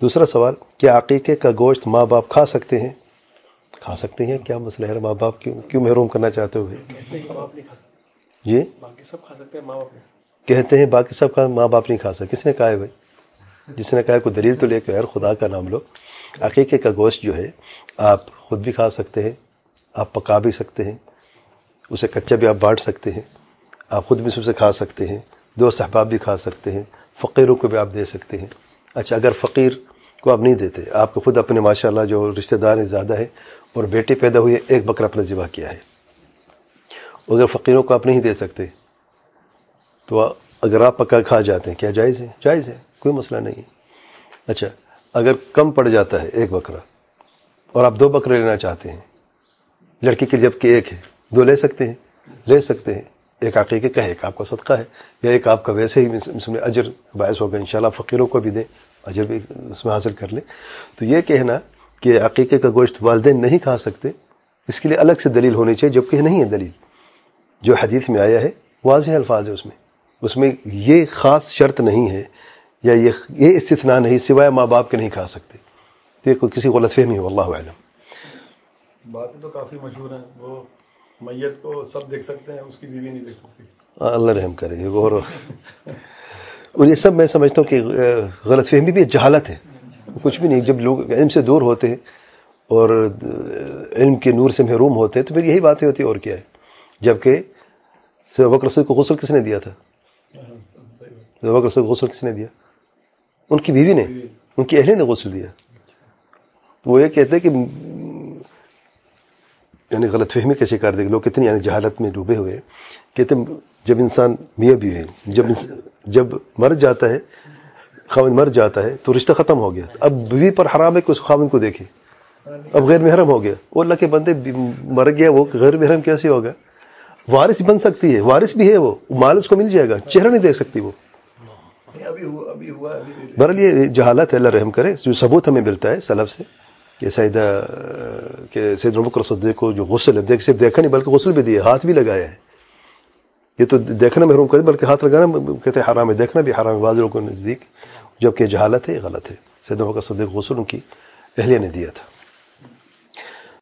دوسرا سوال کیا عقیقے کا گوشت ماں باپ کھا سکتے ہیں؟ کھا سکتے ہیں کیا مسئلہ ہے؟ ماں باپ کیوں کیوں محروم کرنا چاہتے ہوئے؟ جی؟ باقی سب کھا سکتے ہیں ماں باپ کہتے ہیں باقی سب کا ماں باپ نہیں کھا سکتے۔ کس نے کہا ہے بھائی؟ جس نے کہا ہے کوئی دلیل تو لے کے یار خدا کا نام لو۔ عقیقے کا گوشت جو ہے آپ خود بھی کھا سکتے ہیں آپ پکا بھی سکتے ہیں اسے کچا بھی آپ بانٹ سکتے ہیں آپ خود بھی سے کھا سکتے ہیں دوست احباب بھی کھا سکتے ہیں فقیروں کو بھی آپ دے سکتے ہیں۔ اچھا اگر فقیر کو آپ نہیں دیتے۔ آپ کو خود اپنے ماشاء اللہ جو رشتہ دار ہیں، زیادہ ہے اور بیٹی پیدا ہوئی ہے ایک بکرا اپنا ذبح کیا ہے۔ اگر فقیروں کو آپ نہیں دے سکتے، تو اگر آپ پکا کھا جاتے ہیں، کیا جائز ہے؟ جائز ہے، کوئی مسئلہ نہیں ہے۔ اچھا اگر کم پڑ جاتا ہے ایک بکرا، اور آپ دو بکرے لینا چاہتے ہیں، لڑکی کے جبکہ ایک ہے، دو لے سکتے ہیں؟ لے سکتے ہیں۔ ایک عقیقے کا ہے ایک آپ کا صدقہ ہے، یا ایک آپ کا ویسے ہی اس میں اجر باعث ہوگا، انشاءاللہ فقیروں کو بھی دیں۔ اجر بھی اس میں حاصل کر لیں تو یہ کہنا کہ عقیقے کا گوشت والدین نہیں کھا سکتے اس کے لیے الگ سے دلیل ہونی چاہیے جبکہ نہیں ہے دلیل۔ جو حدیث میں آیا ہے واضح الفاظ ہے اس میں۔ اس میں یہ خاص شرط نہیں ہے یا یہ یہ استثناء نہیں سوائے ماں باپ کے نہیں کھا سکتے۔ تو یہ کوئی کسی غلط فہمی ہو اللہ علم باتیں تو کافی مشہور ہیں۔ وہ میت کو سب دیکھ سکتے ہیں اس کی بیوی نہیں دیکھ سکتی۔ اللہ رحم کرے یہ غور اور یہ سب میں سمجھتا ہوں کہ غلط فہمی بھی جہالت ہے۔ کچھ بھی نہیں، جب لوگ علم سے دور ہوتے ہیں اور علم کے نور سے محروم ہوتے ہیں، تو پھر یہی باتیں ہوتی اور کیا ہے؟ جبکہ بکر رسول کو غسل کس نے دیا تھا؟ بکر رسول کو غسل کس نے دیا؟ ان کی بیوی نے، ان کی اہلی نے غسل دیا۔ وہ یہ کہتے ہیں کہ یعنی غلط فہمی کا شکار دے لوگ کتنی یعنی جہالت میں ڈوبے ہوئے کہتے جب انسان میاں بھی ہے، جب جب مر جاتا ہے خاون مر جاتا ہے تو رشتہ ختم ہو گیا۔ اب بیوی پر حرام ہے کہ اس خاون کو دیکھے اب غیر محرم ہو گیا۔ وہ اللہ کے بندے مر گیا، وہ غیر محرم کیسے ہوگا؟ وارث بن سکتی ہے، وارث بھی ہے وہ۔ مال اس کو مل جائے گا، چہرہ نہیں دیکھ سکتی وہ۔ برل یہ جہالت ہے، اللہ رحم کرے۔ جو ثبوت ہمیں ملتا ہے سلف سے، کہ سیدہ، کہ سید ربکر صدیق کو جو غسل ہے، دیکھ، صرف دیکھا نہیں، بلکہ غسل بھی دیا ہاتھ بھی لگایا ہے۔ یہ تو دیکھنا محروم کرے بلکہ ہاتھ لگانا کہتے ہیں حرام ہے۔ دیکھنا بھی حرام ہے۔ بعض لوگوں کے نزدیک جبکہ جہالت ہے، غلط ہے۔ سید کا صدیق غسل ان کی اہلیہ نے دیا تھا۔